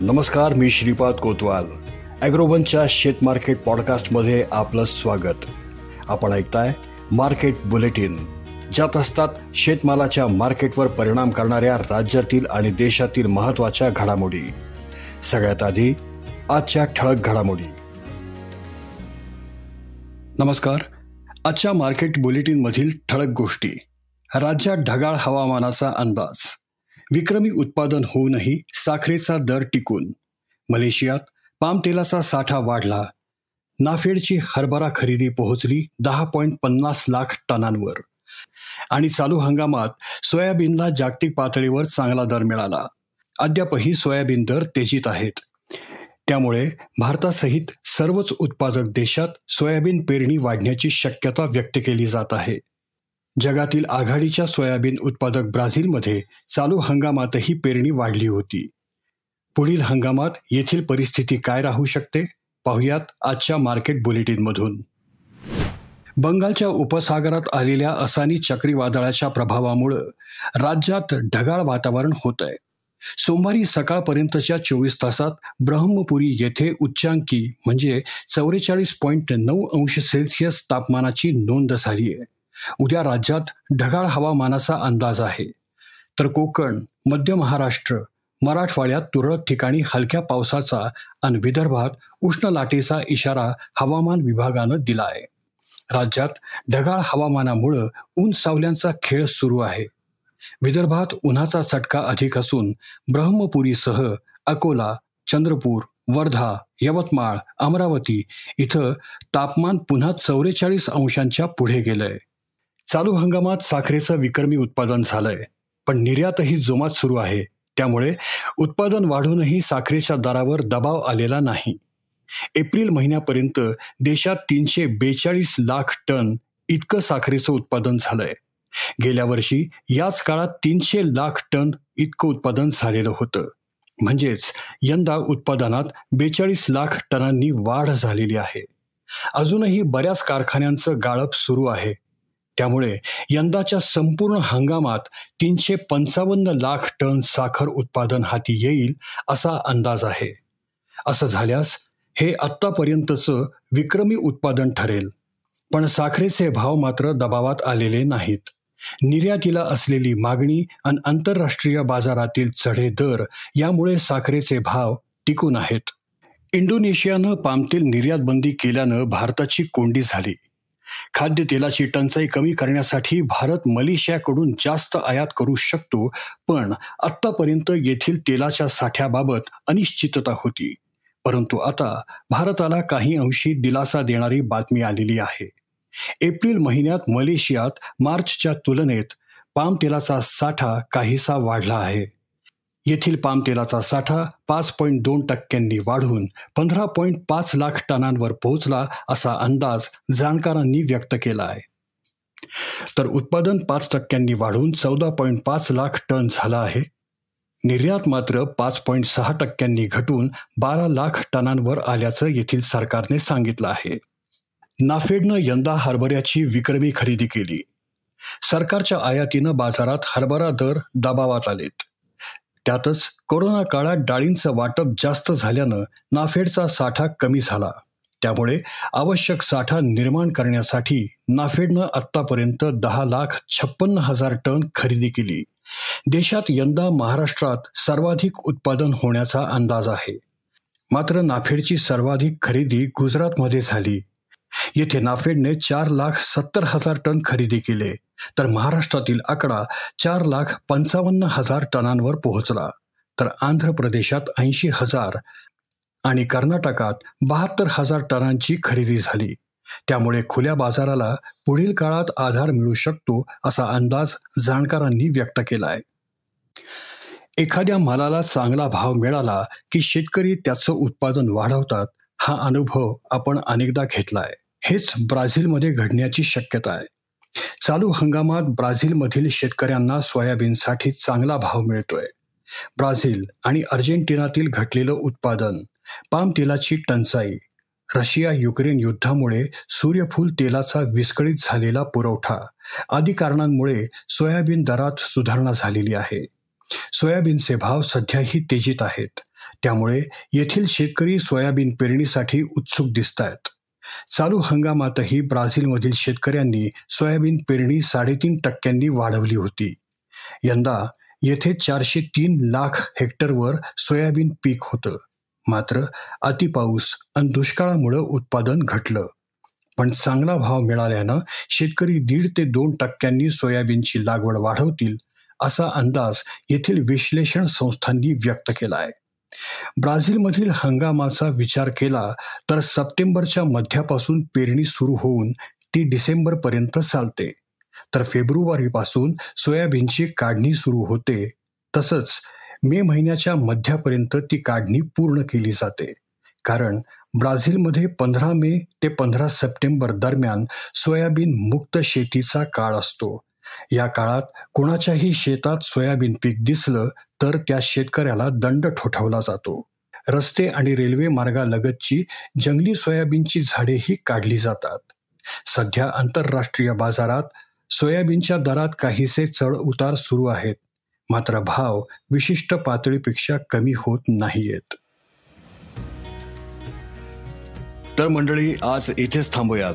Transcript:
नमस्कार मी श्रीपाद कोतवाल. ॲग्रोवनच्या शेत मार्केट पॉडकास्टमध्ये आपलं स्वागत. आपण ऐकताय मार्केट बुलेटिन ज्यात असतात शेतमालाच्या मार्केटवर परिणाम करणाऱ्या राज्यातील आणि देशातील महत्त्वाच्या घडामोडी. सगळ्यात आधी आजच्या ठळक घडामोडी. नमस्कार आजच्या मार्केट बुलेटिनमधील ठळक गोष्टी. राज्यात ढगाळ हवामानाचा अंदाज. विक्रमी उत्पादन होऊनही साखरेचा दर टिकून. मलेशियात पामतेलाचा साठा वाढला. नाफेडची हरभरा खरेदी पोहोचली दहा पॉईंट पन्नास लाख टनांवर. आणि चालू हंगामात सोयाबीनला जागतिक पातळीवर चांगला दर मिळाला. अद्यापही सोयाबीन दर तेजीत आहेत. त्यामुळे भारतासहित सर्वच उत्पादक देशात सोयाबीन पेरणी वाढण्याची शक्यता व्यक्त केली जात आहे. जगातील आघाडीच्या सोयाबीन उत्पादक ब्राझीलमध्ये चालू हंगामातही पेरणी वाढली होती. पुढील हंगामात येथील परिस्थिती काय राहू शकते? पाहुयात आजच्या मार्केट बुलेटिनमधून. बंगालच्या उपसागरात आलेल्या असानी चक्रीवादळाच्या प्रभावामुळं राज्यात ढगाळ वातावरण होत आहे सोमवारी सकाळपर्यंतच्या चोवीस तासात ब्रह्मपुरी येथे उच्चांकी म्हणजे चौवेचाळीस पॉईंट नऊ अंश सेल्सिअस तापमानाची नोंद झाली आहे उद्या राज्यात ढगाळ हवामानाचा अंदाज आहे. तर कोकण मध्य महाराष्ट्र मराठवाड्यात तुरळक ठिकाणी हलक्या पावसाचा आणि विदर्भात उष्ण लाटेचा इशारा हवामान विभागानं दिला आहे राज्यात ढगाळ हवामानामुळं ऊन सावल्यांचा खेळ सुरू आहे. विदर्भात उन्हाचा चटका अधिक असून ब्रह्मपुरीसह अकोला चंद्रपूर वर्धा यवतमाळ अमरावती इथं तापमान पुन्हा चौवेचाळीस अंशांच्या पुढे गेलंय. चालू हंगामात साखरेचं विक्रमी उत्पादन झालंय पण निर्यातही जोमात सुरू आहे. त्यामुळे उत्पादन वाढूनही साखरेच्या दरावर दबाव आलेला नाही. एप्रिल महिन्यापर्यंत देशात तीनशे बेचाळीस लाख टन इतकं साखरेचं उत्पादन झालंय. गेल्या वर्षी याच काळात तीनशे लाख टन इतकं उत्पादन झालेलं होतं. म्हणजेच यंदा उत्पादनात बेचाळीस लाख टनांनी वाढ झालेली आहे. अजूनही बऱ्याच कारखान्यांचं गाळप सुरू आहे. त्यामुळे यंदाच्या संपूर्ण हंगामात तीनशे पंचावन्न लाख टन साखर उत्पादन हाती येईल असा अंदाज आहे. असं झाल्यास हे आत्तापर्यंतचं विक्रमी उत्पादन ठरेल. पण साखरेचे भाव मात्र दबावात आलेले नाहीत. निर्यातीला असलेली मागणी आणि आंतरराष्ट्रीय बाजारातील चढे दर यामुळे साखरेचे भाव टिकून आहेत. इंडोनेशियानं पामतेल निर्यात बंदी केल्यानं भारताची कोंडी झाली. खाद्यतेलाची टंचाई कमी करण्यासाठी भारत मलेशियाकडून जास्त आयात करू शकतो पण आत्तापर्यंत येथील तेलाच्या साठ्याबाबत अनिश्चितता होती. परंतु आता भारताला काही अंशी दिलासा देणारी बातमी आलेली आहे. एप्रिल महिन्यात मलेशियात मार्चच्या तुलनेत पाम तेलाचा साठा काहीसा वाढला आहे. येथील पामतेलाचा साठा पाच पॉईंट दोन टक्क्यांनी वाढून पंधरा पॉईंट पाच लाख टनांवर पोहोचला असा अंदाज जाणकारांनी व्यक्त केला आहे. तर उत्पादन पाच टक्क्यांनी वाढून चौदा पॉईंट पाच लाख टन झाला आहे. निर्यात मात्र पाच पॉईंट सहा टक्क्यांनी घटून बारा लाख टनांवर आल्याचं येथील सरकारने सांगितलं आहे. नाफेडनं यंदा हरभऱ्याची विक्रमी खरेदी केली. सरकारच्या आयातीनं बाजारात हरभरा दर दबावात आलेत. त्यातच कोरोना काळात डाळींचं वाटप जास्त झाल्यानं नाफेडचा साठा कमी झाला. त्यामुळे आवश्यक साठा निर्माण करण्यासाठी नाफेडनं आत्तापर्यंत दहा लाख छप्पन्न हजार टन खरेदी केली. देशात यंदा महाराष्ट्रात सर्वाधिक उत्पादन होण्याचा अंदाज आहे. मात्र नाफेडची सर्वाधिक खरेदी गुजरातमध्ये झाली. येथे नाफेडने चार लाख सत्तर हजार टन खरेदी केले. तर महाराष्ट्रातील आकडा चार लाख पंचावन्न हजार टनांवर पोहोचला. तर आंध्र प्रदेशात ऐंशी हजार आणि कर्नाटकात बहात्तर हजार टनांची खरेदी झाली. त्यामुळे खुल्या बाजाराला पुढील काळात आधार मिळू शकतो असा अंदाज जाणकारांनी व्यक्त केला आहे एखाद्या मालाला चांगला भाव मिळाला की शेतकरी त्याचं उत्पादन वाढवतात हा अनुभव आपण अनेकदा घेतलाय. हेच ब्राझीलमध्ये घडण्याची शक्यता आहे. चालू हंगामात ब्राझीलमधील शेतकऱ्यांना सोयाबीनसाठी चांगला भाव मिळतोय. ब्राझील आणि अर्जेंटिनातील घटलेलं उत्पादन पाम तेलाची टंचाई रशिया युक्रेन युद्धामुळे सूर्यफूल तेलाचा विस्कळीत झालेला पुरवठा आदी कारणांमुळे सोयाबीन दरात सुधारणा झालेली आहे. सोयाबीनचे भाव सध्याही तेजीत आहेत. त्यामुळे येथील शेतकरी सोयाबीन पेरणीसाठी उत्सुक दिसत आहेत चालू हंगामातही ब्राझीलमधील शेतकऱ्यांनी सोयाबीन पेरणी साडेतीन टक्क्यांनी वाढवली होती. यंदा येथे चारशे तीन लाख हेक्टरवर सोयाबीन पीक होतं. मात्र अतिपाऊस आणि दुष्काळामुळं उत्पादन घटलं. पण चांगला भाव मिळाल्यानं शेतकरी दीड ते दोन टक्क्यांनी सोयाबीनची लागवड वाढवतील असा अंदाज येथील विश्लेषण संस्थांनी व्यक्त केला आहे ब्राझीलमधील हंगामाचा विचार केला तर सप्टेंबरच्या मध्यापासून पेरणी सुरू होऊन ती डिसेंबरपर्यंत चालते. तर फेब्रुवारीपासून सोयाबीनची काढणी सुरू होते. तसंच मे महिन्याच्या मध्यापर्यंत ती काढणी पूर्ण केली जाते. कारण ब्राझीलमध्ये पंधरा मे ते पंधरा सप्टेंबर दरम्यान सोयाबीन मुक्त शेतीचा काळ असतो. या काळात कोणाच्याही शेतात सोयाबीन पीक दिसलं तर त्या शेतकऱ्याला दंड ठोठावला जातो. रस्ते आणि रेल्वे मार्गालगतची जंगली सोयाबीनची झाडेही काढली जातात. सध्या आंतरराष्ट्रीय बाजारात सोयाबीनच्या दरात काहीसे चढ उतार सुरू आहेत. मात्र भाव विशिष्ट पातळीपेक्षा कमी होत नाहीयेत. तर मंडळी आज इथेच थांबूयात.